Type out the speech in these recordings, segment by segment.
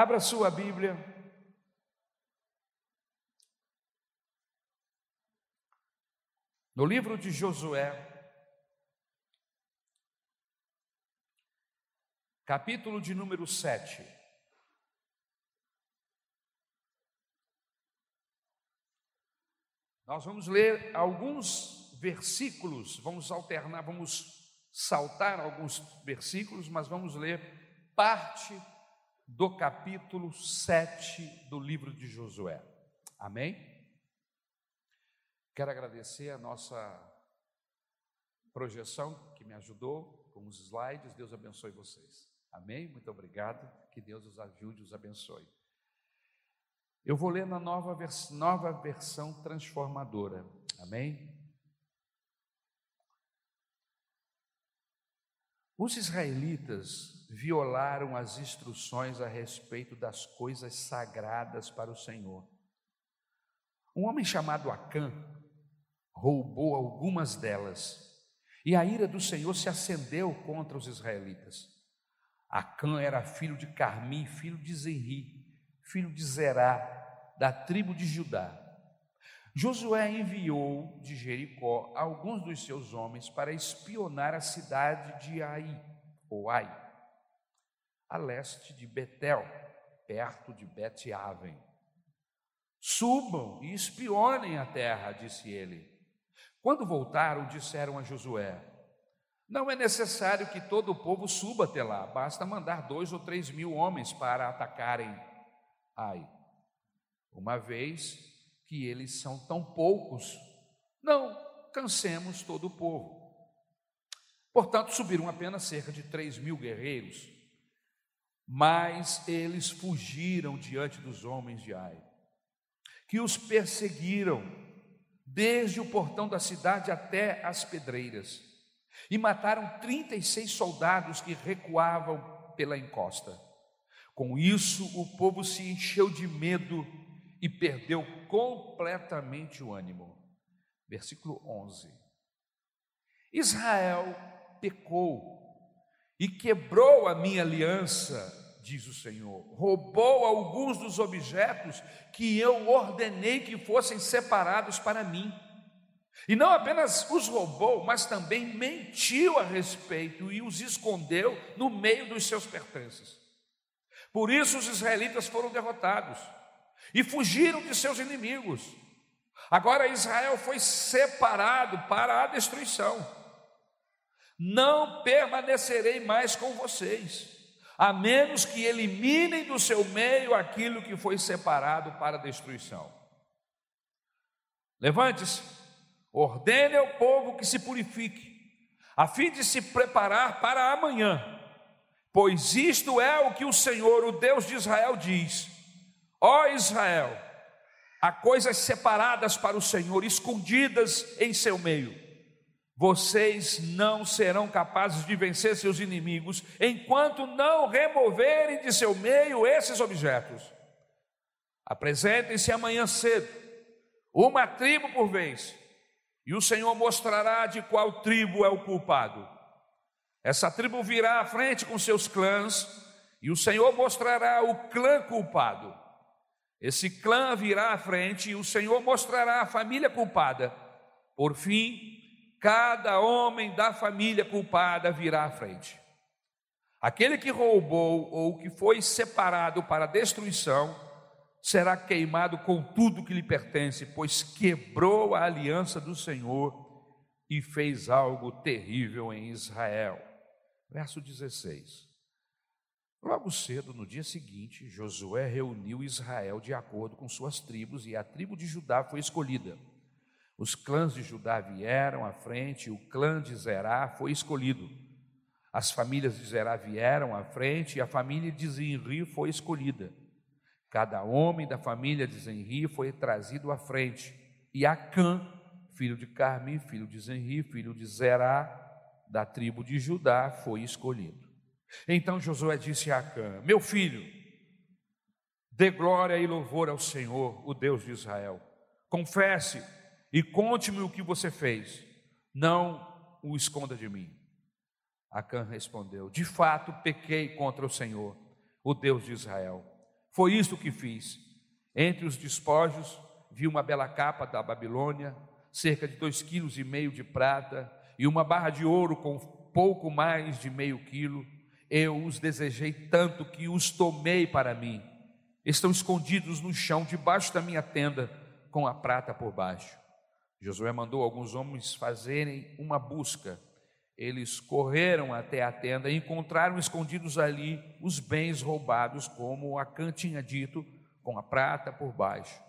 Abra sua Bíblia. No livro de Josué, capítulo de número 7. Nós vamos ler alguns versículos, vamos alternar, vamos saltar alguns versículos, mas vamos ler parte do capítulo 7 do livro de Josué. Amém? Quero agradecer a nossa projeção que me ajudou com os slides. Deus abençoe vocês. Amém? Muito obrigado. Que Deus os ajude e os abençoe. Eu vou ler na nova, vers nova versão transformadora. Amém? Os israelitas violaram as instruções a respeito das coisas sagradas para o Senhor. Um homem chamado Acã roubou algumas delas, e a ira do Senhor se acendeu contra os israelitas. Acã era filho de Carmi, filho de Zenri, filho de Zerá, da tribo de Judá. Josué enviou de Jericó alguns dos seus homens para espionar a cidade de Ai, ou Ai, a leste de Betel, perto de Bet-Aven. Subam e espionem a terra, disse ele. Quando voltaram, disseram a Josué: Não é necessário que todo o povo suba até lá, basta mandar dois ou três mil homens para atacarem Ai. Uma vez que eles são tão poucos, não cansemos todo o povo. Portanto, subiram apenas cerca de três mil guerreiros, mas eles fugiram diante dos homens de Ai, que os perseguiram desde o portão da cidade até as pedreiras, e mataram 36 soldados que recuavam pela encosta. Com isso, o povo se encheu de medo e perdeu completamente o ânimo. Versículo 11. Israel pecou e quebrou a minha aliança, diz o Senhor. Roubou alguns dos objetos que eu ordenei que fossem separados para mim. E não apenas os roubou, mas também mentiu a respeito e os escondeu no meio dos seus pertences. Por isso os israelitas foram derrotados e fugiram de seus inimigos. Agora Israel foi separado para a destruição. Não permanecerei mais com vocês, a menos que eliminem do seu meio aquilo que foi separado para destruição. Levante-se, ordene ao povo que se purifique, a fim de se preparar para amanhã, pois isto é o que o Senhor, o Deus de Israel, diz: Ó Israel, há coisas separadas para o Senhor, escondidas em seu meio vocês não serão capazes de vencer seus inimigos enquanto não removerem de seu meio esses objetos. Apresentem-se amanhã cedo, uma tribo por vez, e o Senhor mostrará de qual tribo é o culpado. Essa tribo virá à frente com seus clãs, e o Senhor mostrará o clã culpado. Esse clã virá à frente, e o Senhor mostrará a família culpada. Por fim, cada homem da família culpada virá à frente. Aquele que roubou ou que foi separado para destruição será queimado com tudo que lhe pertence, pois quebrou a aliança do Senhor e fez algo terrível em Israel. Verso 16. Logo cedo, no dia seguinte, Josué reuniu Israel de acordo com suas tribos e a tribo de Judá foi escolhida. Os clãs de Judá vieram à frente, o clã de Zerá foi escolhido. As famílias de Zerá vieram à frente e a família de Zenri foi escolhida. Cada homem da família de Zenri foi trazido à frente. E Acã, filho de Carmi, filho de Zenri, filho de Zerá, da tribo de Judá, foi escolhido. Então Josué disse a Acã: Meu filho, dê glória e louvor ao Senhor, o Deus de Israel. Confesse e conte-me o que você fez, não o esconda de mim. Acã respondeu: De fato, pequei contra o Senhor, o Deus de Israel. Foi isto que fiz. Entre os despojos, vi uma bela capa da Babilônia, cerca de dois quilos e meio de prata, e uma barra de ouro com pouco mais de meio quilo. Eu os desejei tanto que os tomei para mim. Estão escondidos no chão, debaixo da minha tenda, com a prata por baixo. Josué mandou alguns homens fazerem uma busca. Eles correram até a tenda e encontraram escondidos ali os bens roubados, como Acã tinha dito, com a prata por baixo.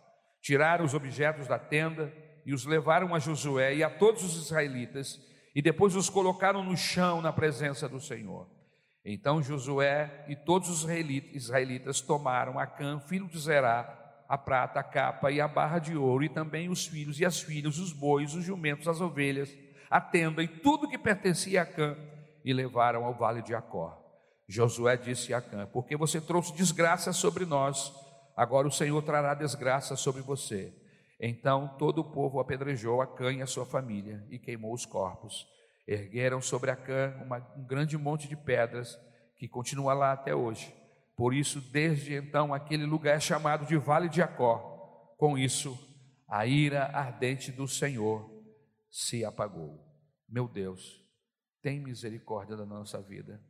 Tiraram os objetos da tenda e os levaram a Josué e a todos os israelitas, e depois os colocaram no chão na presença do Senhor. Então Josué e todos os israelitas tomaram Acã, filho de Zerá, a prata, a capa e a barra de ouro, e também os filhos e as filhas, os bois, os jumentos, as ovelhas, a tenda e tudo que pertencia a Acã, e levaram ao vale de Acor. Josué disse a Acã: Porque você trouxe desgraça sobre nós, agora o Senhor trará desgraça sobre você. Então todo o povo apedrejou Acã e a sua família e queimou os corpos. Ergueram sobre Acã um grande monte de pedras que continua lá até hoje. Por isso, desde então, aquele lugar é chamado de Vale de Acó. Com isso, a ira ardente do Senhor se apagou. Meu Deus, tem misericórdia da nossa vida.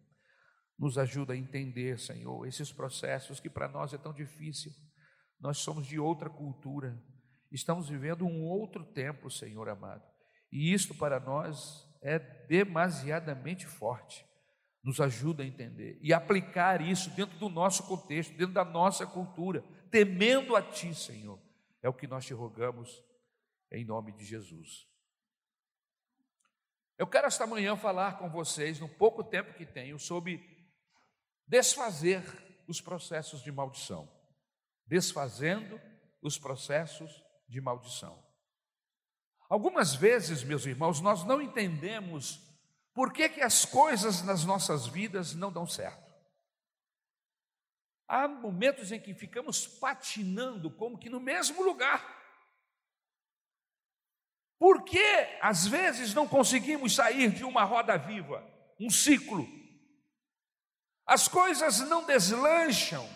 Nos ajuda a entender, Senhor, esses processos que para nós é tão difícil. Nós somos de outra cultura, estamos vivendo um outro tempo, Senhor amado. E isto para nós é demasiadamente forte nos ajuda a entender e aplicar isso dentro do nosso contexto, dentro da nossa cultura, temendo a Ti, Senhor. É o que nós te rogamos em nome de Jesus. Eu quero esta manhã falar com vocês, no pouco tempo que tenho, sobre desfazer os processos de maldição. Desfazendo os processos de maldição. Algumas vezes, meus irmãos, nós não entendemos por que, que as coisas nas nossas vidas não dão certo? Há momentos em que ficamos patinando como que no mesmo lugar. Por que às vezes não conseguimos sair de uma roda viva, um ciclo? As coisas não deslancham,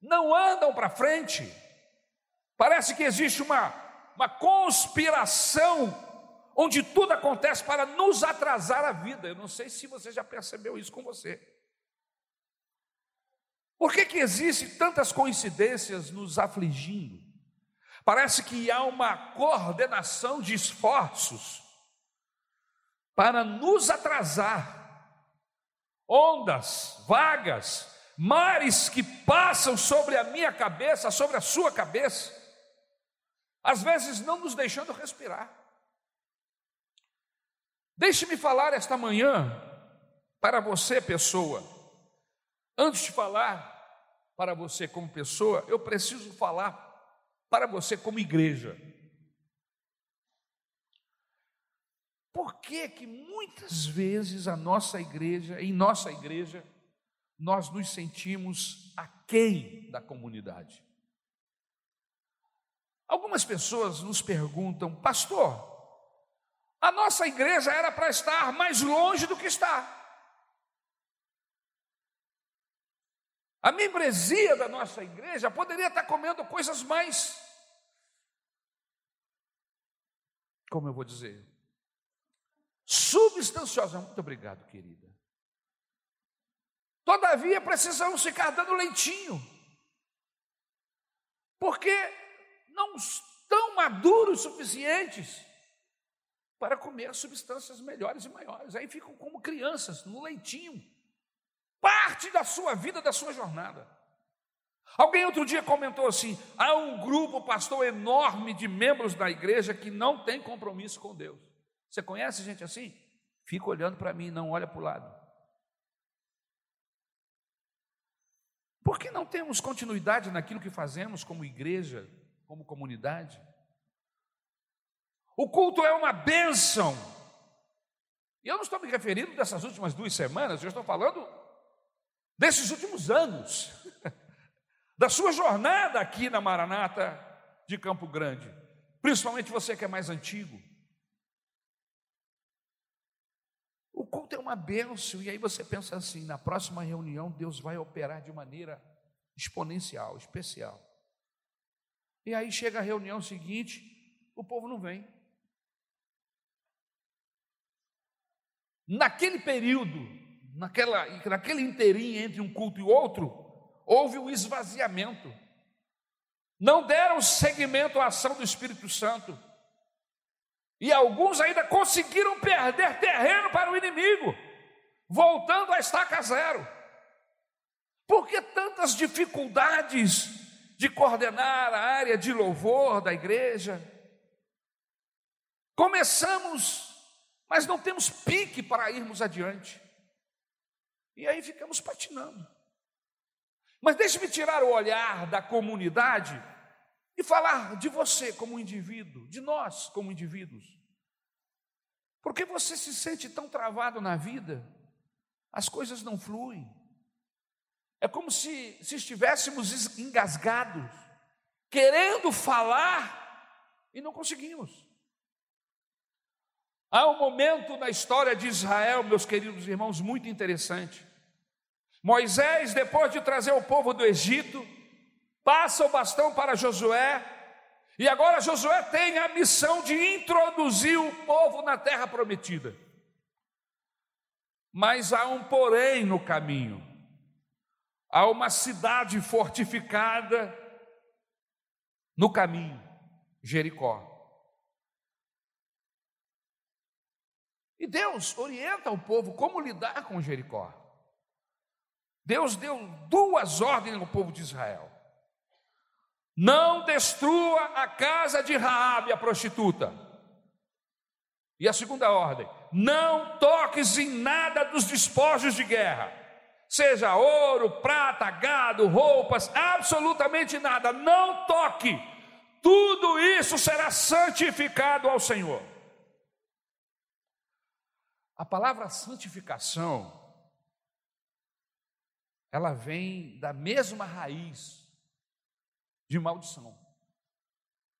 não andam para frente. Parece que existe uma, uma conspiração onde tudo acontece para nos atrasar a vida. Eu não sei se você já percebeu isso com você. Por que, que existem tantas coincidências nos afligindo? Parece que há uma coordenação de esforços para nos atrasar. Ondas, vagas, mares que passam sobre a minha cabeça, sobre a sua cabeça, às vezes não nos deixando respirar. Deixe-me falar esta manhã para você, pessoa. Antes de falar para você como pessoa, eu preciso falar para você como igreja. Por que que muitas vezes a nossa igreja, em nossa igreja, nós nos sentimos aquém da comunidade? Algumas pessoas nos perguntam, pastor, a nossa igreja era para estar mais longe do que está. A membresia da nossa igreja poderia estar comendo coisas mais. Como eu vou dizer? Substanciosas. Muito obrigado, querida. Todavia, precisamos ficar dando leitinho. Porque não estão maduros suficientes para comer substâncias melhores e maiores. Aí ficam como crianças, no leitinho. Parte da sua vida, da sua jornada. Alguém outro dia comentou assim: há um grupo, pastor, enorme de membros da igreja que não tem compromisso com Deus. Você conhece gente assim? Fica olhando para mim, não olha para o lado. Por que não temos continuidade naquilo que fazemos como igreja, como comunidade? O culto é uma bênção. E eu não estou me referindo dessas últimas duas semanas, eu estou falando desses últimos anos, da sua jornada aqui na Maranata de Campo Grande, principalmente você que é mais antigo. O culto é uma bênção, e aí você pensa assim: na próxima reunião, Deus vai operar de maneira exponencial, especial. E aí chega a reunião seguinte, o povo não vem. Naquele período, naquela, naquele inteirinho entre um culto e outro, houve um esvaziamento. Não deram seguimento à ação do Espírito Santo. E alguns ainda conseguiram perder terreno para o inimigo, voltando a estaca zero. Por que tantas dificuldades de coordenar a área de louvor da igreja? Começamos, mas não temos pique para irmos adiante. E aí ficamos patinando. Mas deixe-me tirar o olhar da comunidade e falar de você como indivíduo, de nós como indivíduos. Porque você se sente tão travado na vida, as coisas não fluem. É como se, se estivéssemos engasgados, querendo falar e não conseguimos. Há um momento na história de Israel, meus queridos irmãos, muito interessante. Moisés, depois de trazer o povo do Egito, passa o bastão para Josué, e agora Josué tem a missão de introduzir o povo na terra prometida. Mas há um porém no caminho. Há uma cidade fortificada no caminho, Jericó. E Deus orienta o povo como lidar com Jericó. Deus deu duas ordens ao povo de Israel. Não destrua a casa de Raabe, a prostituta. E a segunda ordem: não toques em nada dos despojos de guerra, seja ouro, prata, gado, roupas, absolutamente nada. Não toque. Tudo isso será santificado ao Senhor. A palavra santificação ela vem da mesma raiz de maldição.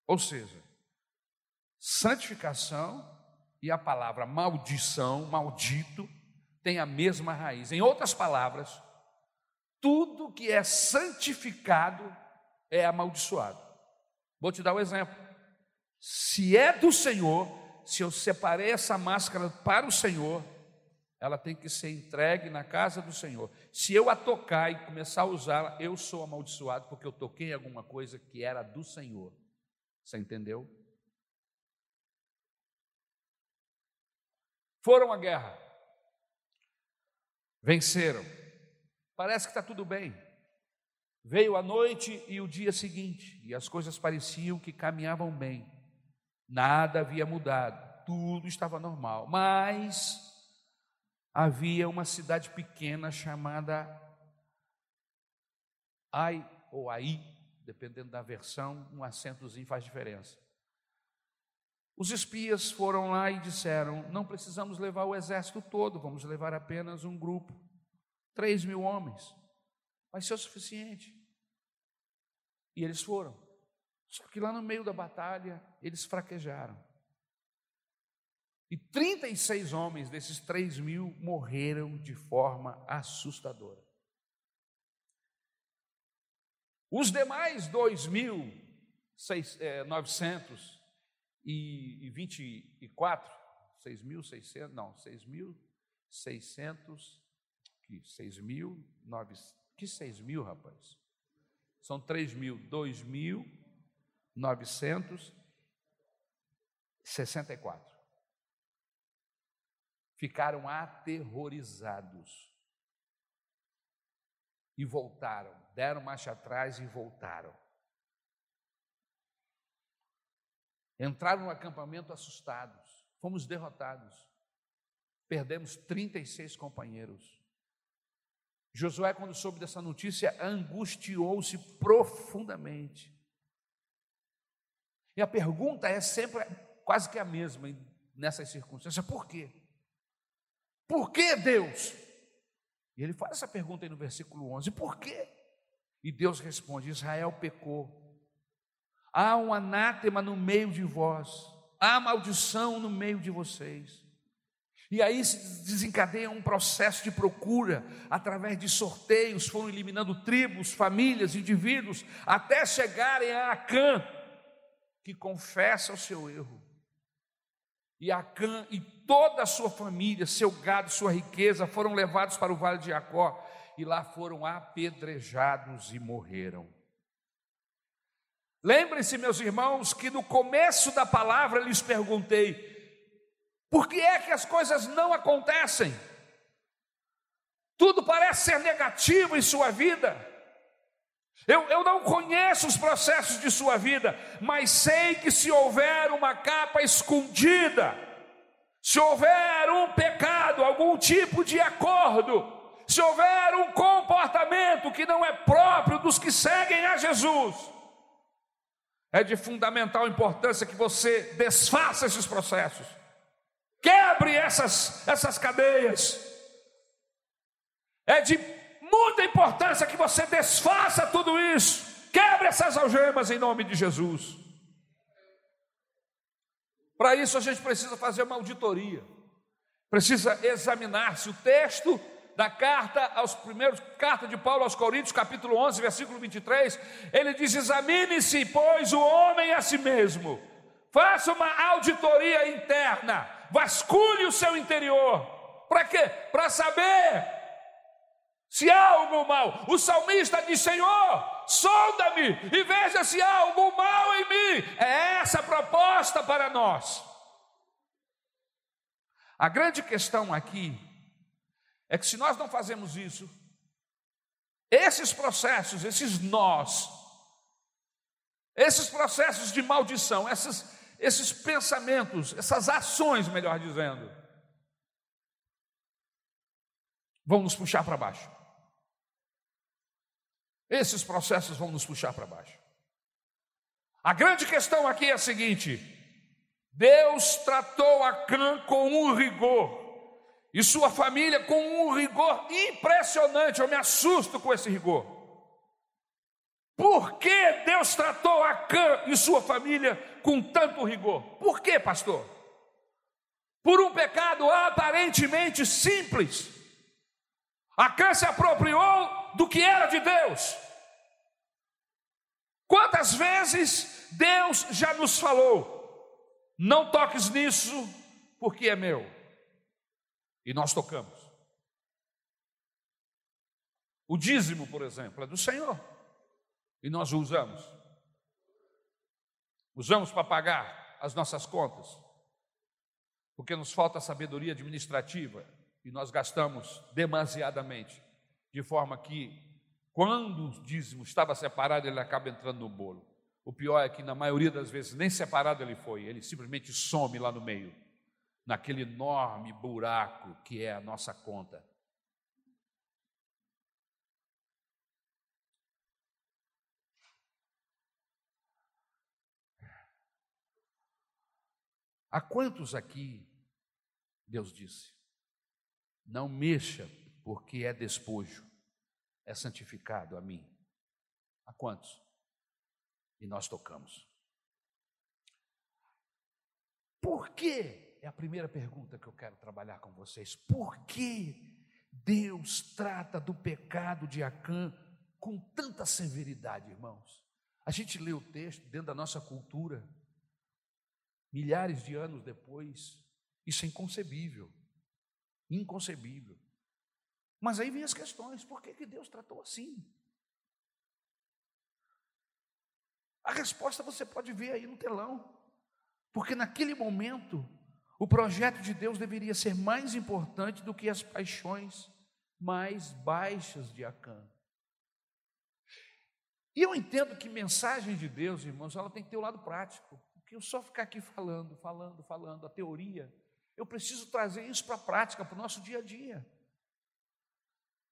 Ou seja, santificação e a palavra maldição, maldito, tem a mesma raiz. Em outras palavras, tudo que é santificado é amaldiçoado. Vou te dar um exemplo. Se é do Senhor, se eu separei essa máscara para o Senhor, ela tem que ser entregue na casa do Senhor. Se eu a tocar e começar a usá-la, eu sou amaldiçoado porque eu toquei alguma coisa que era do Senhor. Você entendeu? Foram à guerra, venceram. Parece que está tudo bem. Veio a noite e o dia seguinte, e as coisas pareciam que caminhavam bem. Nada havia mudado, tudo estava normal. Mas havia uma cidade pequena chamada Ai ou Ai, dependendo da versão, um acentozinho faz diferença. Os espias foram lá e disseram: Não precisamos levar o exército todo, vamos levar apenas um grupo, três mil homens, vai ser o suficiente. E eles foram. Só que lá no meio da batalha, eles fraquejaram. E 36 homens desses 3 mil morreram de forma assustadora. Os demais 2.924, 6.600, não, 6.600, que 6.900, que 6 mil, rapaz? São 3 mil, 2.964 ficaram aterrorizados e voltaram, deram marcha atrás e voltaram. Entraram no acampamento assustados, fomos derrotados, perdemos 36 companheiros. Josué, quando soube dessa notícia, angustiou-se profundamente. E a pergunta é sempre quase que a mesma nessas circunstâncias: por quê? Por que Deus? E ele faz essa pergunta aí no versículo 11: por quê? E Deus responde: Israel pecou. Há um anátema no meio de vós, há maldição no meio de vocês. E aí se desencadeia um processo de procura, através de sorteios, foram eliminando tribos, famílias, indivíduos, até chegarem a Acã, que confessa o seu erro. E Acã e toda a sua família, seu gado, sua riqueza foram levados para o vale de Jacó e lá foram apedrejados e morreram. Lembrem-se, meus irmãos, que no começo da palavra lhes perguntei: por que é que as coisas não acontecem? Tudo parece ser negativo em sua vida. Eu, eu não conheço os processos de sua vida, mas sei que se houver uma capa escondida, se houver um pecado, algum tipo de acordo, se houver um comportamento que não é próprio dos que seguem a Jesus, é de fundamental importância que você desfaça esses processos, quebre essas, essas cadeias. É de muita importância que você desfaça tudo isso, quebre essas algemas em nome de Jesus. Para isso a gente precisa fazer uma auditoria, precisa examinar se o texto da carta aos primeiros, carta de Paulo aos Coríntios, capítulo 11, versículo 23, ele diz: Examine-se, pois, o homem a si mesmo, faça uma auditoria interna, vasculhe o seu interior, para quê? Para saber se há algo mal. O salmista diz: Senhor, sonda-me e veja se há algo mal em mim. É essa a proposta para nós. A grande questão aqui é que se nós não fazemos isso, esses processos, esses nós, esses processos de maldição, esses, esses pensamentos, essas ações, melhor dizendo, vão nos puxar para baixo. Esses processos vão nos puxar para baixo. A grande questão aqui é a seguinte: Deus tratou a Cã com um rigor e sua família com um rigor impressionante. Eu me assusto com esse rigor. Por que Deus tratou Acã e sua família com tanto rigor? Por que, pastor? Por um pecado aparentemente simples. Acã se apropriou do que era de Deus. Quantas vezes Deus já nos falou: não toques nisso, porque é meu. E nós tocamos. O dízimo, por exemplo, é do Senhor. E nós o usamos. Usamos para pagar as nossas contas. Porque nos falta sabedoria administrativa e nós gastamos demasiadamente, de forma que quando o dízimo estava separado, ele acaba entrando no bolo. O pior é que na maioria das vezes nem separado ele foi, ele simplesmente some lá no meio naquele enorme buraco que é a nossa conta. A quantos aqui Deus disse: Não mexa, porque é despojo, é santificado a mim? A quantos? E nós tocamos. Por quê? É a primeira pergunta que eu quero trabalhar com vocês. Por que Deus trata do pecado de Acã com tanta severidade, irmãos? A gente lê o texto dentro da nossa cultura, milhares de anos depois, isso é inconcebível. Inconcebível. Mas aí vem as questões: por que, que Deus tratou assim? A resposta você pode ver aí no telão. Porque naquele momento, o projeto de Deus deveria ser mais importante do que as paixões mais baixas de Acã. E eu entendo que mensagem de Deus, irmãos, ela tem que ter o um lado prático. Porque eu só ficar aqui falando, falando, falando, a teoria, eu preciso trazer isso para a prática, para o nosso dia a dia.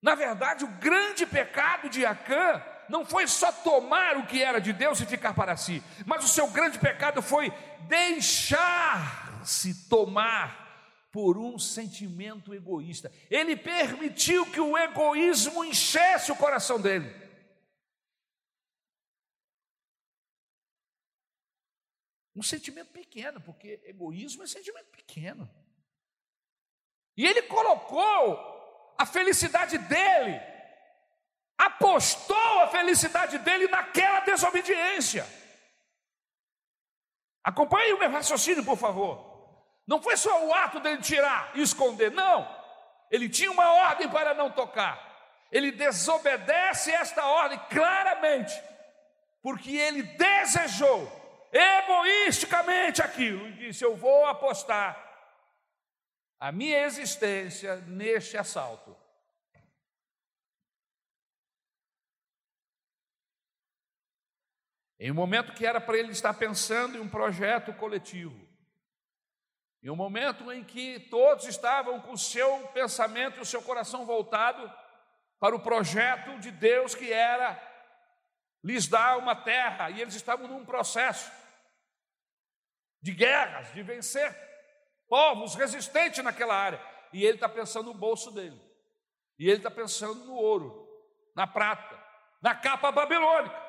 Na verdade, o grande pecado de Acã não foi só tomar o que era de Deus e ficar para si, mas o seu grande pecado foi deixar se tomar por um sentimento egoísta. Ele permitiu que o egoísmo enchesse o coração dele. Um sentimento pequeno, porque egoísmo é sentimento pequeno. E ele colocou a felicidade dele, apostou a felicidade dele naquela desobediência. Acompanhe o meu raciocínio, por favor. Não foi só o ato dele tirar e esconder, não. Ele tinha uma ordem para não tocar. Ele desobedece esta ordem claramente, porque ele desejou egoisticamente aquilo e disse: Eu vou apostar a minha existência neste assalto. Em um momento que era para ele estar pensando em um projeto coletivo, em um momento em que todos estavam com o seu pensamento e o seu coração voltado para o projeto de Deus que era lhes dar uma terra, e eles estavam num processo de guerras, de vencer povos resistentes naquela área. E ele está pensando no bolso dele. E ele está pensando no ouro, na prata, na capa babilônica.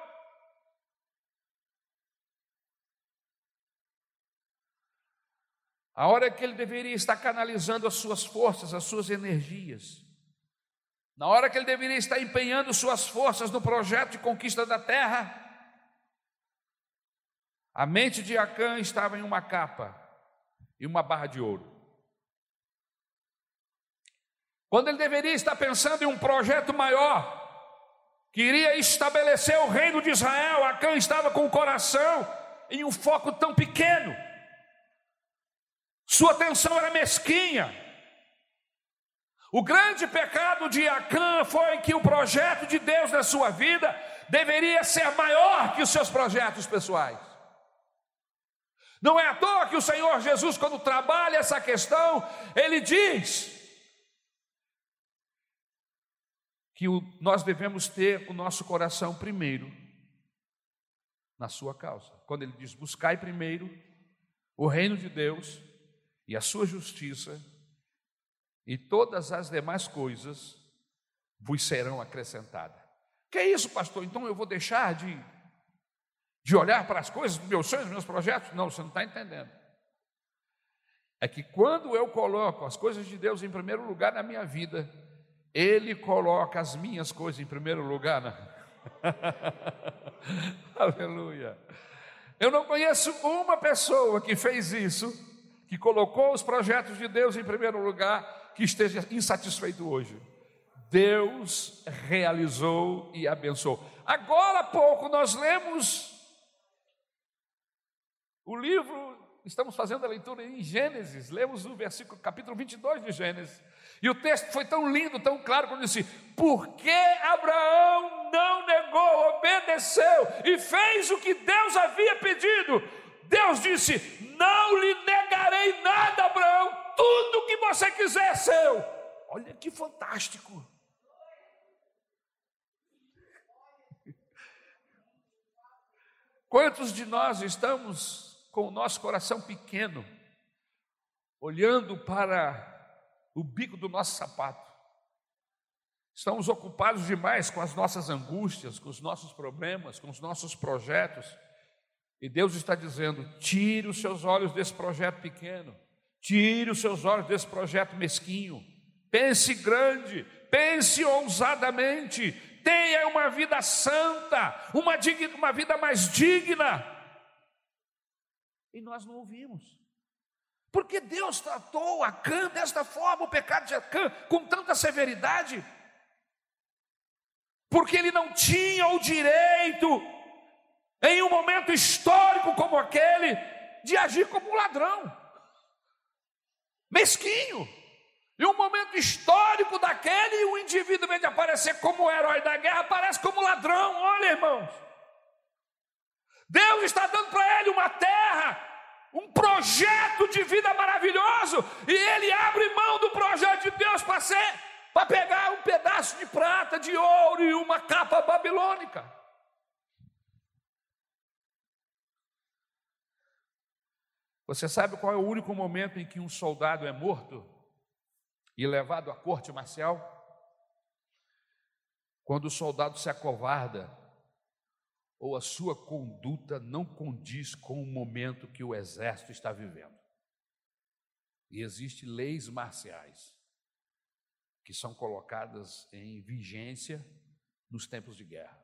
A hora que ele deveria estar canalizando as suas forças, as suas energias. Na hora que ele deveria estar empenhando suas forças no projeto de conquista da terra, a mente de Acã estava em uma capa e uma barra de ouro. Quando ele deveria estar pensando em um projeto maior, que iria estabelecer o reino de Israel, Acã estava com o coração em um foco tão pequeno. Sua atenção era mesquinha. O grande pecado de Acã foi que o projeto de Deus na sua vida deveria ser maior que os seus projetos pessoais. Não é à toa que o Senhor Jesus, quando trabalha essa questão, ele diz que o, nós devemos ter o nosso coração primeiro na sua causa. Quando ele diz: buscai primeiro o reino de Deus e a sua justiça, e todas as demais coisas vos serão acrescentadas. Que é isso, pastor? Então eu vou deixar de de olhar para as coisas, meus sonhos, meus projetos. Não, você não está entendendo. É que quando eu coloco as coisas de Deus em primeiro lugar na minha vida, Ele coloca as minhas coisas em primeiro lugar. Na... Aleluia. Eu não conheço uma pessoa que fez isso, que colocou os projetos de Deus em primeiro lugar, que esteja insatisfeito hoje. Deus realizou e abençoou. Agora há pouco nós lemos o livro, estamos fazendo a leitura em Gênesis, lemos o versículo, capítulo 22 de Gênesis. E o texto foi tão lindo, tão claro, quando disse: Porque Abraão não negou, obedeceu e fez o que Deus havia pedido. Deus disse: Não lhe negarei nada, Abraão, tudo que você quiser é seu. Olha que fantástico. Quantos de nós estamos com o nosso coração pequeno, olhando para o bico do nosso sapato. Estamos ocupados demais com as nossas angústias, com os nossos problemas, com os nossos projetos. E Deus está dizendo: tire os seus olhos desse projeto pequeno, tire os seus olhos desse projeto mesquinho. Pense grande, pense ousadamente, tenha uma vida santa, uma, digna, uma vida mais digna. E nós não ouvimos. Porque Deus tratou Acã desta forma, o pecado de Acã, com tanta severidade. Porque ele não tinha o direito, em um momento histórico como aquele, de agir como um ladrão, mesquinho. Em um momento histórico daquele, o indivíduo, em vez de aparecer como herói da guerra, aparece como ladrão. Olha, irmãos. Deus está dando para ele uma terra, um projeto de vida maravilhoso, e ele abre mão do projeto de Deus para ser, para pegar um pedaço de prata, de ouro e uma capa babilônica. Você sabe qual é o único momento em que um soldado é morto e levado à corte marcial? Quando o soldado se acovarda ou a sua conduta não condiz com o momento que o exército está vivendo. E existem leis marciais que são colocadas em vigência nos tempos de guerra.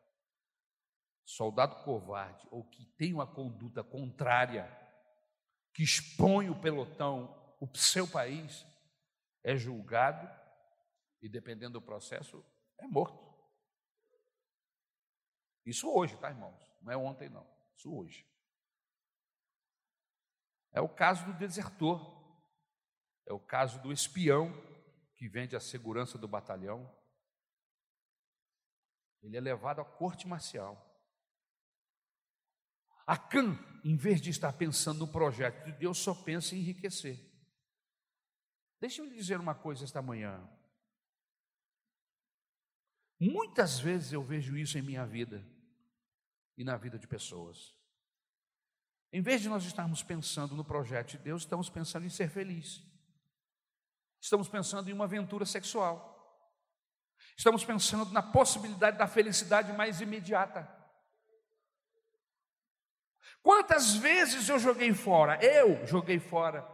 Soldado covarde ou que tem uma conduta contrária, que expõe o pelotão, o seu país, é julgado e, dependendo do processo, é morto. Isso hoje, tá, irmãos? Não é ontem, não. Isso hoje. É o caso do desertor, é o caso do espião que vende a segurança do batalhão. Ele é levado à corte marcial. Acã, em vez de estar pensando no projeto de Deus, só pensa em enriquecer. Deixa eu lhe dizer uma coisa esta manhã. Muitas vezes eu vejo isso em minha vida e na vida de pessoas. Em vez de nós estarmos pensando no projeto de Deus, estamos pensando em ser feliz. Estamos pensando em uma aventura sexual. Estamos pensando na possibilidade da felicidade mais imediata. Quantas vezes eu joguei fora, eu joguei fora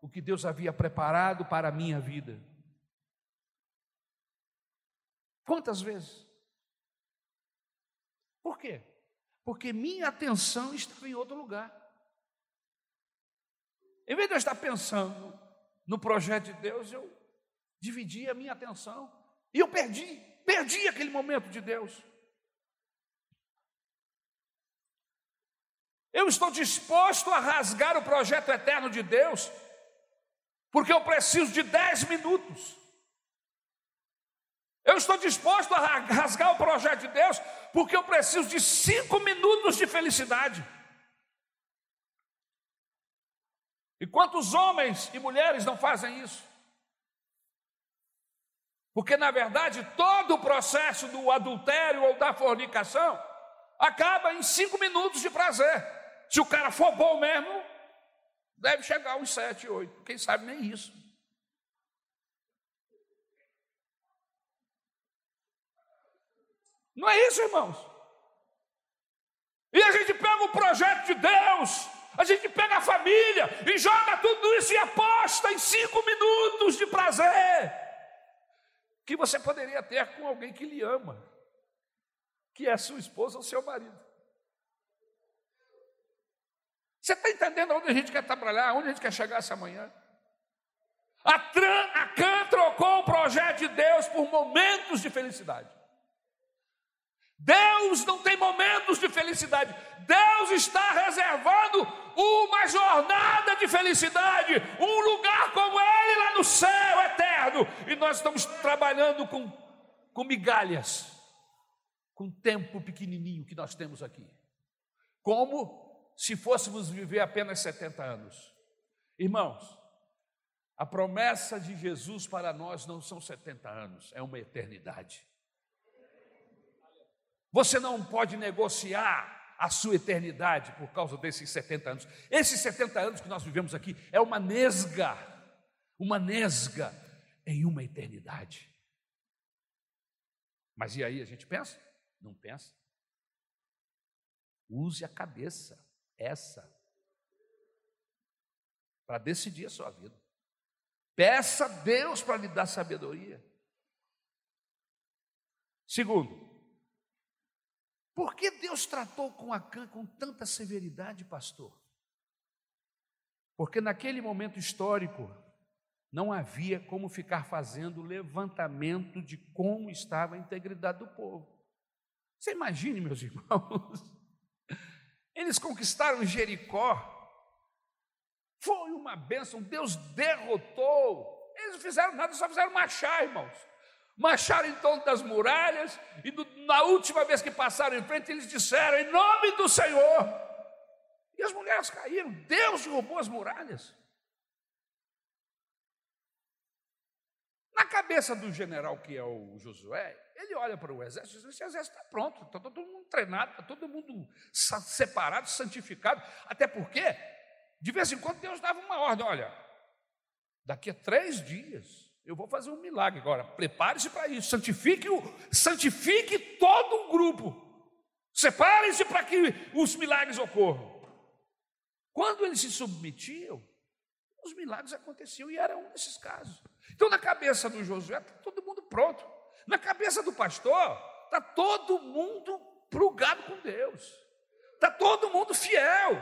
o que Deus havia preparado para a minha vida? Quantas vezes? Por quê? Porque minha atenção estava em outro lugar. Em vez de eu estar pensando no projeto de Deus, eu dividi a minha atenção e eu perdi, perdi aquele momento de Deus. Eu estou disposto a rasgar o projeto eterno de Deus, porque eu preciso de dez minutos. Eu estou disposto a rasgar o projeto de Deus, porque eu preciso de cinco minutos de felicidade. E quantos homens e mulheres não fazem isso? Porque, na verdade, todo o processo do adultério ou da fornicação acaba em cinco minutos de prazer. Se o cara for bom mesmo, deve chegar a uns sete, oito, quem sabe nem isso. Não é isso, irmãos? E a gente pega o projeto de Deus, a gente pega a família e joga tudo isso e aposta em cinco minutos de prazer que você poderia ter com alguém que lhe ama, que é sua esposa ou seu marido. Você está entendendo onde a gente quer trabalhar, onde a gente quer chegar essa manhã? A, Tran, a CAN trocou o projeto de Deus por momentos de felicidade. Deus não tem momentos de felicidade. Deus está reservando uma jornada de felicidade, um lugar como Ele lá no céu eterno. E nós estamos trabalhando com, com migalhas, com tempo pequenininho que nós temos aqui. Como se fôssemos viver apenas 70 anos. Irmãos, a promessa de Jesus para nós não são 70 anos, é uma eternidade. Você não pode negociar a sua eternidade por causa desses 70 anos. Esses 70 anos que nós vivemos aqui é uma nesga, uma nesga em uma eternidade. Mas e aí a gente pensa? Não pensa. Use a cabeça, essa, para decidir a sua vida. Peça a Deus para lhe dar sabedoria. Segundo, por que Deus tratou com Acã com tanta severidade, pastor? Porque naquele momento histórico não havia como ficar fazendo levantamento de como estava a integridade do povo. Você imagine, meus irmãos, eles conquistaram Jericó, foi uma bênção, Deus derrotou, eles não fizeram nada, só fizeram marchar, irmãos marcharam em torno das muralhas, e do, na última vez que passaram em frente, eles disseram: Em nome do Senhor. E as mulheres caíram, Deus derrubou as muralhas. Na cabeça do general que é o Josué, ele olha para o exército e diz: Esse exército está pronto, está todo mundo treinado, está todo mundo separado, santificado. Até porque, de vez em quando, Deus dava uma ordem: Olha, daqui a três dias eu vou fazer um milagre agora. Prepare-se para isso. Santifique, o, santifique todo o grupo. Separe-se para que os milagres ocorram. Quando eles se submetiam, Os milagres aconteciam e era um desses casos. Então, na cabeça do Josué, está todo mundo pronto. Na cabeça do pastor, está todo mundo plugado com Deus. Está todo mundo fiel.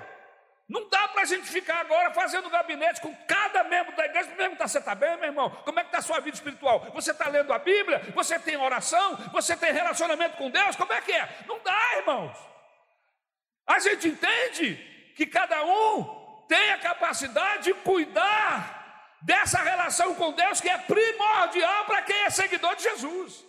Não dá para a gente ficar agora fazendo gabinete com cada membro da igreja para perguntar: você está bem, meu irmão? Como é que está a sua vida espiritual? Você está lendo a Bíblia? Você tem oração? Você tem relacionamento com Deus? Como é que é? Não dá, irmãos. A gente entende que cada um tem a capacidade de cuidar dessa relação com Deus que é primordial para quem é seguidor de Jesus.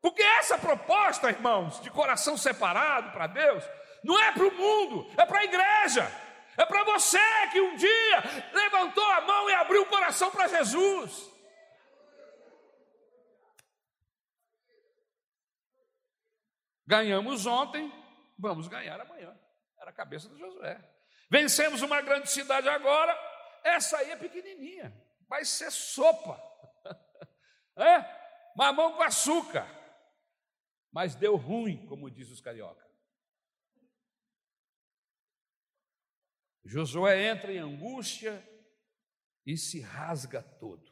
Porque essa proposta, irmãos, de coração separado para Deus, não é para o mundo, é para a igreja. É para você que um dia levantou a mão e abriu o coração para Jesus. Ganhamos ontem, vamos ganhar amanhã. Era a cabeça de Josué. Vencemos uma grande cidade agora, essa aí é pequenininha, vai ser sopa. É? Mamão com açúcar. Mas deu ruim, como diz os carioca. Josué entra em angústia e se rasga todo.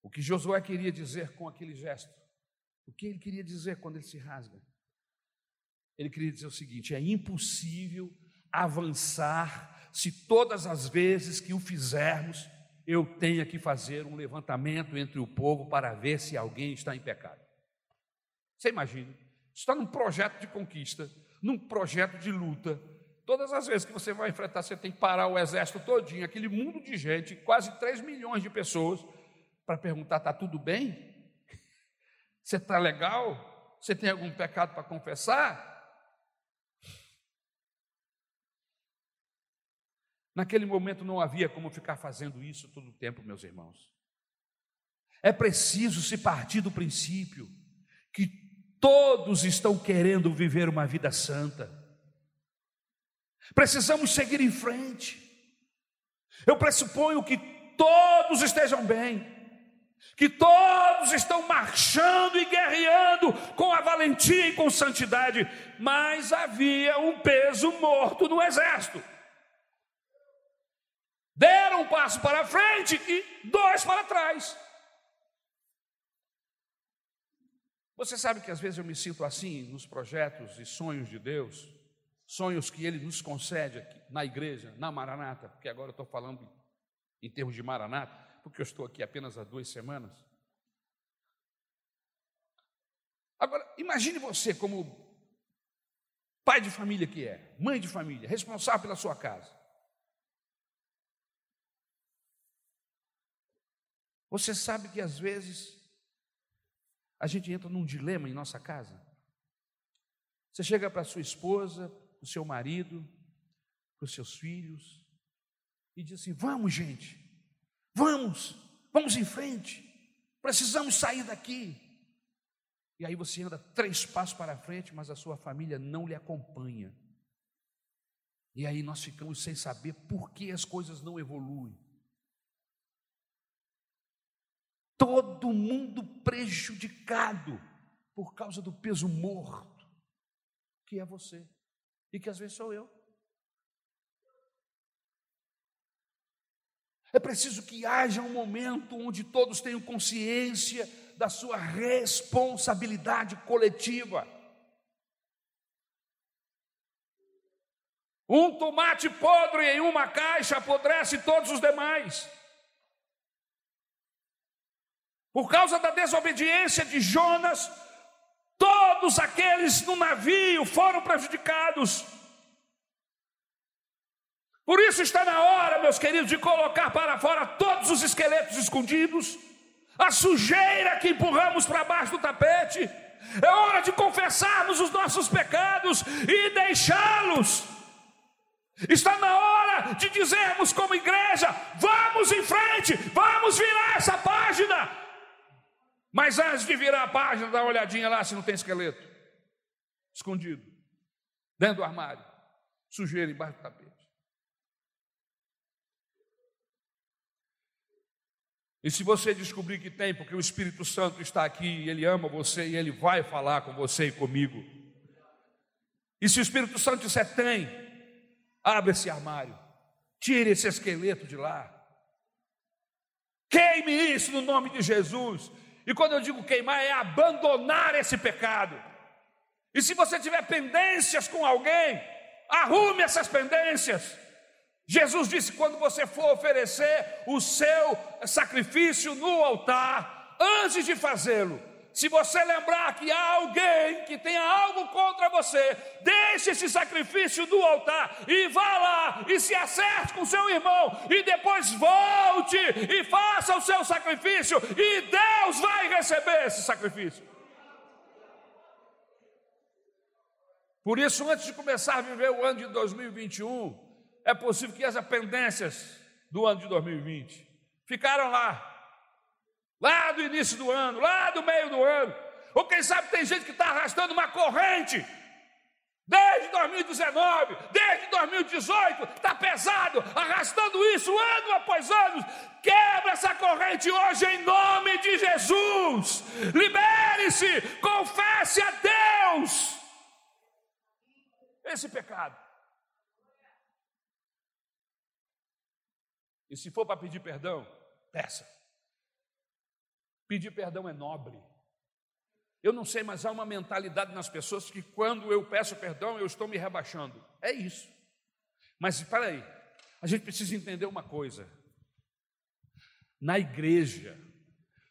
O que Josué queria dizer com aquele gesto? O que ele queria dizer quando ele se rasga? Ele queria dizer o seguinte: é impossível avançar se todas as vezes que o fizermos eu tenha que fazer um levantamento entre o povo para ver se alguém está em pecado. Você imagina, está num projeto de conquista, num projeto de luta, Todas as vezes que você vai enfrentar, você tem que parar o exército todinho, aquele mundo de gente, quase 3 milhões de pessoas, para perguntar: está tudo bem? Você está legal? Você tem algum pecado para confessar? Naquele momento não havia como ficar fazendo isso todo o tempo, meus irmãos. É preciso se partir do princípio que todos estão querendo viver uma vida santa. Precisamos seguir em frente. Eu pressuponho que todos estejam bem, que todos estão marchando e guerreando com a valentia e com santidade, mas havia um peso morto no exército. Deram um passo para frente e dois para trás. Você sabe que às vezes eu me sinto assim nos projetos e sonhos de Deus sonhos que Ele nos concede aqui na igreja, na Maranata, porque agora eu estou falando em termos de Maranata, porque eu estou aqui apenas há duas semanas. Agora, imagine você como pai de família que é, mãe de família, responsável pela sua casa. Você sabe que às vezes a gente entra num dilema em nossa casa. Você chega para sua esposa, o seu marido, para os seus filhos, e diz assim: vamos, gente, vamos, vamos em frente, precisamos sair daqui. E aí você anda três passos para frente, mas a sua família não lhe acompanha. E aí nós ficamos sem saber por que as coisas não evoluem. Todo mundo prejudicado por causa do peso morto, que é você e que às vezes sou eu. É preciso que haja um momento onde todos tenham consciência da sua responsabilidade coletiva. Um tomate podre em uma caixa apodrece todos os demais. Por causa da desobediência de Jonas, Todos aqueles no navio foram prejudicados. Por isso está na hora, meus queridos, de colocar para fora todos os esqueletos escondidos, a sujeira que empurramos para baixo do tapete. É hora de confessarmos os nossos pecados e deixá-los. Está na hora de dizermos como igreja: vamos em frente, vamos virar essa página. Mas antes de virar a página, dá uma olhadinha lá se não tem esqueleto. Escondido. Dentro do armário. Sujeira embaixo do tapete. E se você descobrir que tem, porque o Espírito Santo está aqui, ele ama você e ele vai falar com você e comigo. E se o Espírito Santo disser tem, abre esse armário Tire esse esqueleto de lá. Queime isso no nome de Jesus. E quando eu digo queimar, é abandonar esse pecado. E se você tiver pendências com alguém, arrume essas pendências. Jesus disse: quando você for oferecer o seu sacrifício no altar, antes de fazê-lo, se você lembrar que há alguém que tenha algo contra você, deixe esse sacrifício do altar e vá lá e se acerte com seu irmão e depois volte e faça o seu sacrifício e Deus vai receber esse sacrifício. Por isso, antes de começar a viver o ano de 2021, é possível que as pendências do ano de 2020 ficaram lá, lá do início do ano, lá do meio do ano, ou quem sabe tem gente que está arrastando uma corrente. Desde 2019, desde 2018, está pesado, arrastando isso ano após ano. Quebra essa corrente hoje em nome de Jesus. Libere-se, confesse a Deus esse pecado. E se for para pedir perdão, peça. Pedir perdão é nobre. Eu não sei, mas há uma mentalidade nas pessoas que quando eu peço perdão, eu estou me rebaixando. É isso. Mas para aí, a gente precisa entender uma coisa. Na igreja,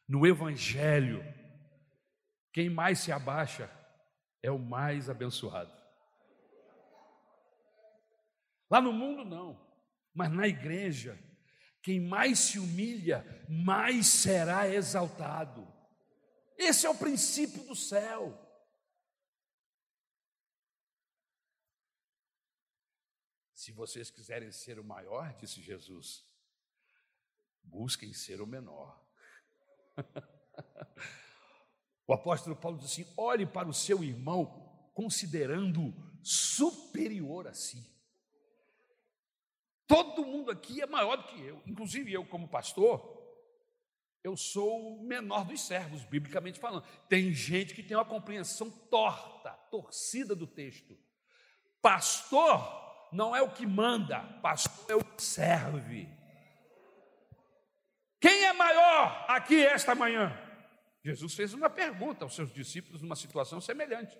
no evangelho, quem mais se abaixa é o mais abençoado. Lá no mundo não, mas na igreja, quem mais se humilha, mais será exaltado. Esse é o princípio do céu. Se vocês quiserem ser o maior, disse Jesus, busquem ser o menor. o apóstolo Paulo diz assim: olhe para o seu irmão, considerando superior a si. Todo mundo aqui é maior do que eu, inclusive eu, como pastor, eu sou o menor dos servos, biblicamente falando. Tem gente que tem uma compreensão torta, torcida do texto. Pastor não é o que manda, pastor é o que serve. Quem é maior aqui esta manhã? Jesus fez uma pergunta aos seus discípulos numa situação semelhante.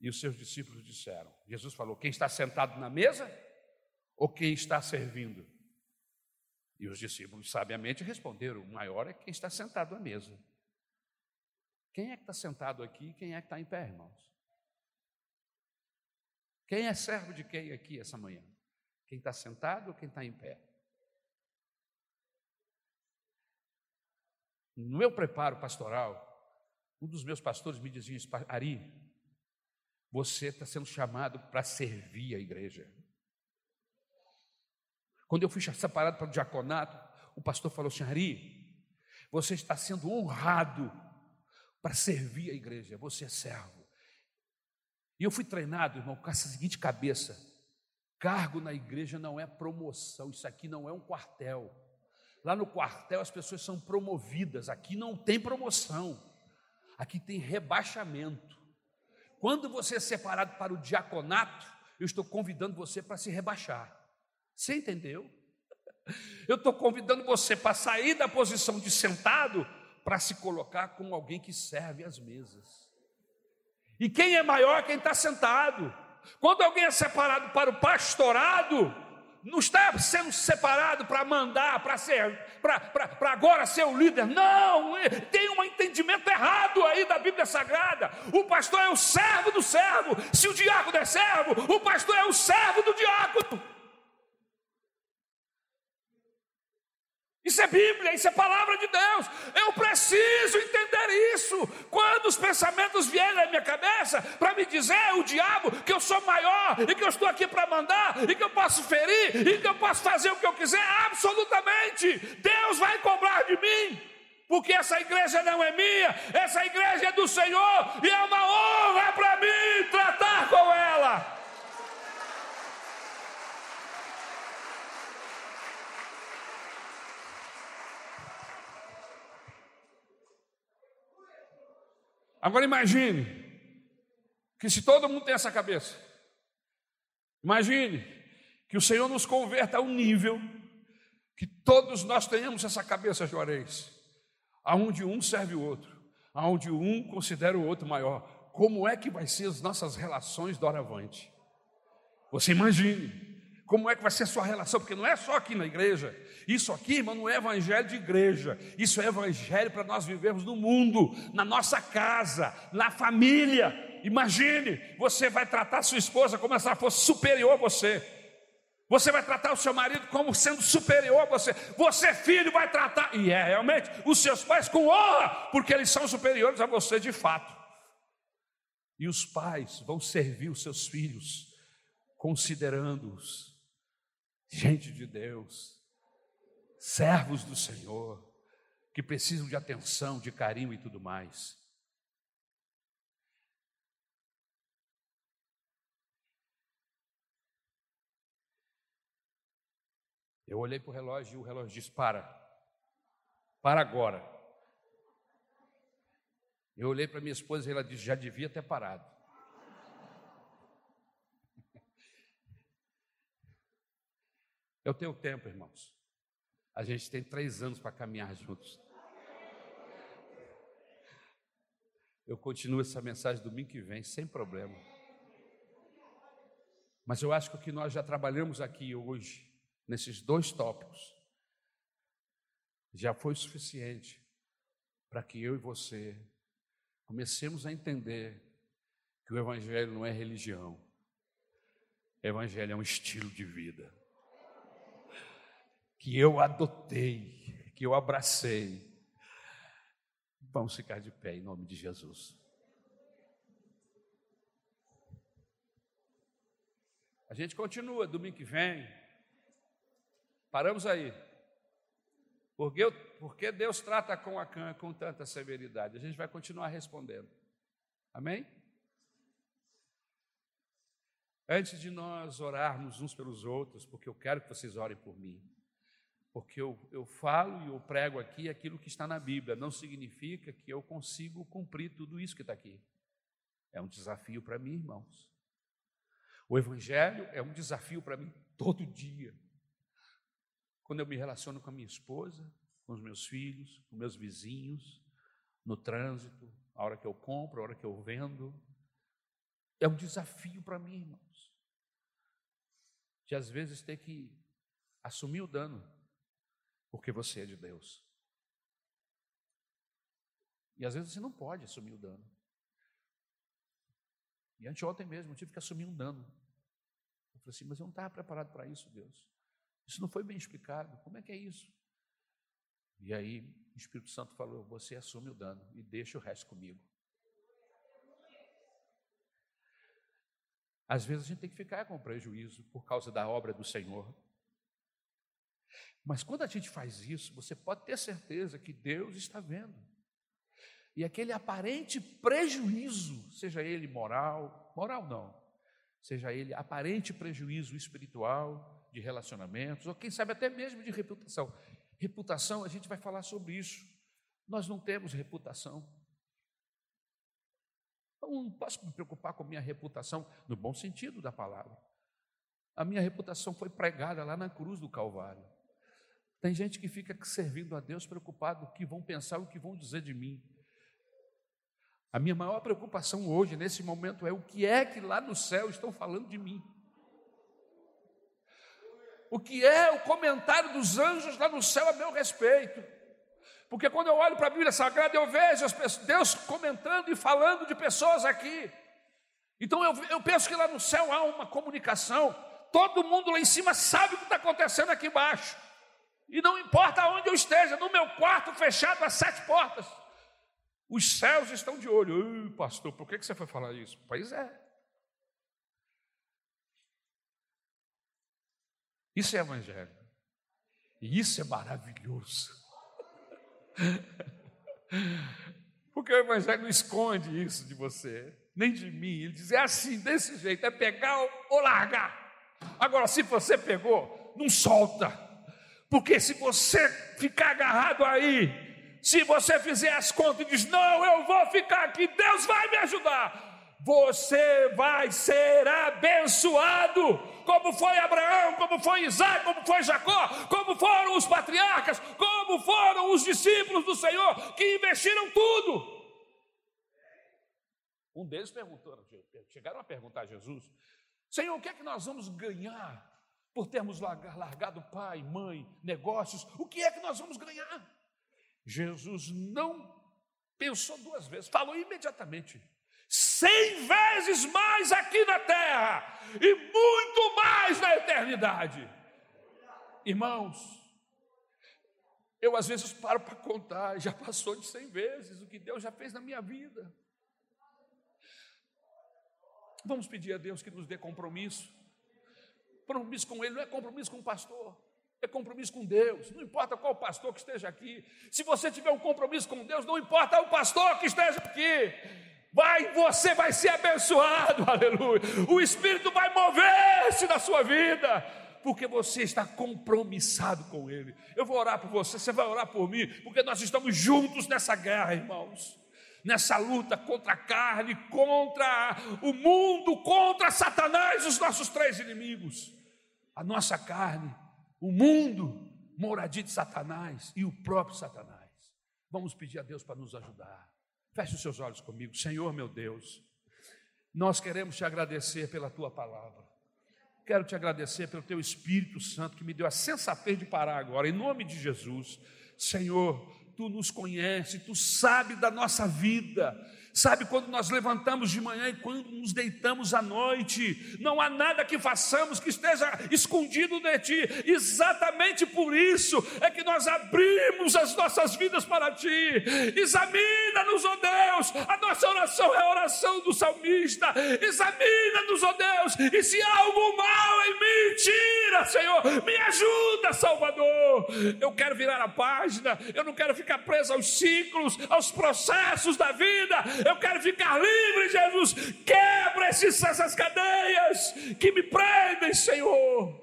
E os seus discípulos disseram: Jesus falou: Quem está sentado na mesa ou quem está servindo? E os discípulos sabiamente responderam: o maior é quem está sentado à mesa. Quem é que está sentado aqui e quem é que está em pé, irmãos? Quem é servo de quem aqui essa manhã? Quem está sentado ou quem está em pé? No meu preparo pastoral, um dos meus pastores me dizia: Ari, você está sendo chamado para servir a igreja. Quando eu fui separado para o diaconato, o pastor falou assim: Ari, você está sendo honrado para servir a igreja, você é servo. E eu fui treinado, irmão, com essa seguinte cabeça: cargo na igreja não é promoção, isso aqui não é um quartel. Lá no quartel as pessoas são promovidas, aqui não tem promoção, aqui tem rebaixamento. Quando você é separado para o diaconato, eu estou convidando você para se rebaixar. Você entendeu? Eu estou convidando você para sair da posição de sentado para se colocar como alguém que serve as mesas. E quem é maior? Quem está sentado. Quando alguém é separado para o pastorado, não está sendo separado para mandar, para ser, para agora ser o líder. Não, tem um entendimento errado aí da Bíblia Sagrada. O pastor é o servo do servo. Se o diácono é servo, o pastor é o servo do diácono. Isso é Bíblia, isso é palavra de Deus. Eu preciso entender isso. Quando os pensamentos vierem na minha cabeça para me dizer, o diabo, que eu sou maior e que eu estou aqui para mandar e que eu posso ferir e que eu posso fazer o que eu quiser, absolutamente. Deus vai cobrar de mim. Porque essa igreja não é minha, essa igreja é do Senhor e é uma honra para mim tratar com ela. Agora imagine que se todo mundo tem essa cabeça, imagine Que o Senhor nos converta a um nível que todos nós tenhamos essa cabeça, Juarez, aonde um serve o outro, aonde um considera o outro maior. Como é que vai ser as nossas relações doravante? Você imagine como é que vai ser a sua relação, porque não é só aqui na igreja. Isso aqui, irmão, não é evangelho de igreja. Isso é evangelho para nós vivermos no mundo, na nossa casa, na família. Imagine, você vai tratar sua esposa como se ela fosse superior a você. Você vai tratar o seu marido como sendo superior a você. Você, filho, vai tratar, e é realmente, os seus pais com honra, porque eles são superiores a você de fato. E os pais vão servir os seus filhos, considerando-os gente de Deus, servos do Senhor, que precisam de atenção, de carinho e tudo mais. Eu olhei para o relógio e o relógio disse: para, para agora. Eu olhei para minha esposa e ela disse: já devia ter parado. É o teu tempo, irmãos. A gente tem três anos para caminhar juntos. Eu continuo essa mensagem domingo que vem, sem problema. Mas eu acho que o que nós já trabalhamos aqui hoje, nesses dois tópicos, já foi suficiente para que eu e você comecemos a entender que o Evangelho não é religião, o Evangelho é um estilo de vida que eu adotei, que eu abracei. Vamos ficar de pé em nome de Jesus. A gente continua domingo que vem. Paramos aí. Porque, porque Deus trata com a Cã com tanta severidade? A gente vai continuar respondendo. Amém? Antes de nós orarmos uns pelos outros, porque eu quero que vocês orem por mim porque eu, eu falo e eu prego aqui aquilo que está na Bíblia, não significa que eu consigo cumprir tudo isso que está aqui. É um desafio para mim, irmãos. O Evangelho é um desafio para mim todo dia. Quando eu me relaciono com a minha esposa, com os meus filhos, com meus vizinhos, no trânsito, a hora que eu compro, a hora que eu vendo. É um desafio para mim, irmãos. De às vezes ter que assumir o dano porque você é de Deus. E às vezes você não pode assumir o dano. E anteontem mesmo eu tive que assumir um dano. Eu falei assim, mas eu não estava preparado para isso, Deus. Isso não foi bem explicado. Como é que é isso? E aí o Espírito Santo falou: você assume o dano e deixa o resto comigo. Às vezes a gente tem que ficar com prejuízo por causa da obra do Senhor. Mas quando a gente faz isso, você pode ter certeza que Deus está vendo. E aquele aparente prejuízo, seja ele moral, moral não, seja ele aparente prejuízo espiritual, de relacionamentos, ou quem sabe até mesmo de reputação. Reputação, a gente vai falar sobre isso. Nós não temos reputação. Eu não posso me preocupar com a minha reputação, no bom sentido da palavra. A minha reputação foi pregada lá na cruz do Calvário. Tem gente que fica servindo a Deus preocupado o que vão pensar, o que vão dizer de mim. A minha maior preocupação hoje, nesse momento, é o que é que lá no céu estão falando de mim. O que é o comentário dos anjos lá no céu a meu respeito. Porque quando eu olho para a Bíblia Sagrada, eu vejo pessoas, Deus comentando e falando de pessoas aqui. Então eu, eu penso que lá no céu há uma comunicação. Todo mundo lá em cima sabe o que está acontecendo aqui embaixo. E não importa onde eu esteja, no meu quarto fechado às sete portas, os céus estão de olho. pastor, por que você foi falar isso? Pois é. Isso é evangelho. E isso é maravilhoso. Porque o evangelho não esconde isso de você, nem de mim. Ele diz: é assim, desse jeito, é pegar ou largar. Agora, se você pegou, não solta. Porque se você ficar agarrado aí, se você fizer as contas e diz: Não, eu vou ficar aqui, Deus vai me ajudar. você vai ser abençoado, como foi Abraão, como foi Isaac, como foi Jacó, como foram os patriarcas, como foram os discípulos do Senhor que investiram tudo. Um deles perguntou, chegaram a perguntar a Jesus: Senhor, o que é que nós vamos ganhar por termos largado pai, mãe, negócios? O que é que nós vamos ganhar? Jesus não pensou duas vezes, falou imediatamente: cem vezes mais aqui na terra e muito mais na eternidade. Irmãos, eu às vezes paro para contar, já passou de cem vezes o que Deus já fez na minha vida. Vamos pedir a Deus que nos dê compromisso. Compromisso com Ele não é compromisso com o pastor, é compromisso com Deus. Não importa qual pastor que esteja aqui. Se você tiver um compromisso com Deus, não importa o pastor que esteja aqui. Vai, você vai ser abençoado, aleluia. O Espírito vai mover-se na sua vida, porque você está compromissado com Ele. Eu vou orar por você, você vai orar por mim, porque nós estamos juntos nessa guerra, irmãos nessa luta contra a carne, contra o mundo, contra Satanás, os nossos três inimigos. A nossa carne, o mundo, moradia de Satanás e o próprio Satanás. Vamos pedir a Deus para nos ajudar. Feche os seus olhos comigo, Senhor meu Deus. Nós queremos te agradecer pela tua palavra. Quero te agradecer pelo teu Espírito Santo que me deu a sensatez de parar agora, em nome de Jesus. Senhor, tu nos conhece, tu sabe da nossa vida, sabe quando nós levantamos de manhã e quando nos deitamos à noite, não há nada que façamos que esteja escondido de ti, exatamente por isso é que nós abrimos as nossas vidas para ti, examina-nos, ó oh Deus, a nossa oração é a oração do salmista, examina-nos, ó oh Deus, e se há algo mal em mim, tira, Senhor, me ajuda, Salvador, eu quero virar a página, eu não quero ficar preso aos ciclos, aos processos da vida, eu quero ficar livre, Jesus. Quebra essas cadeias que me prendem, Senhor,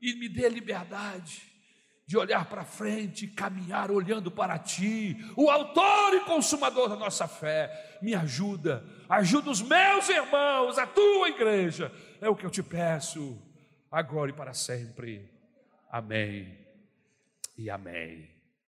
e me dê liberdade de olhar para frente, caminhar olhando para Ti, o Autor e Consumador da nossa fé. Me ajuda, ajuda os meus irmãos, a Tua igreja. É o que eu te peço, agora e para sempre. Amém e amém.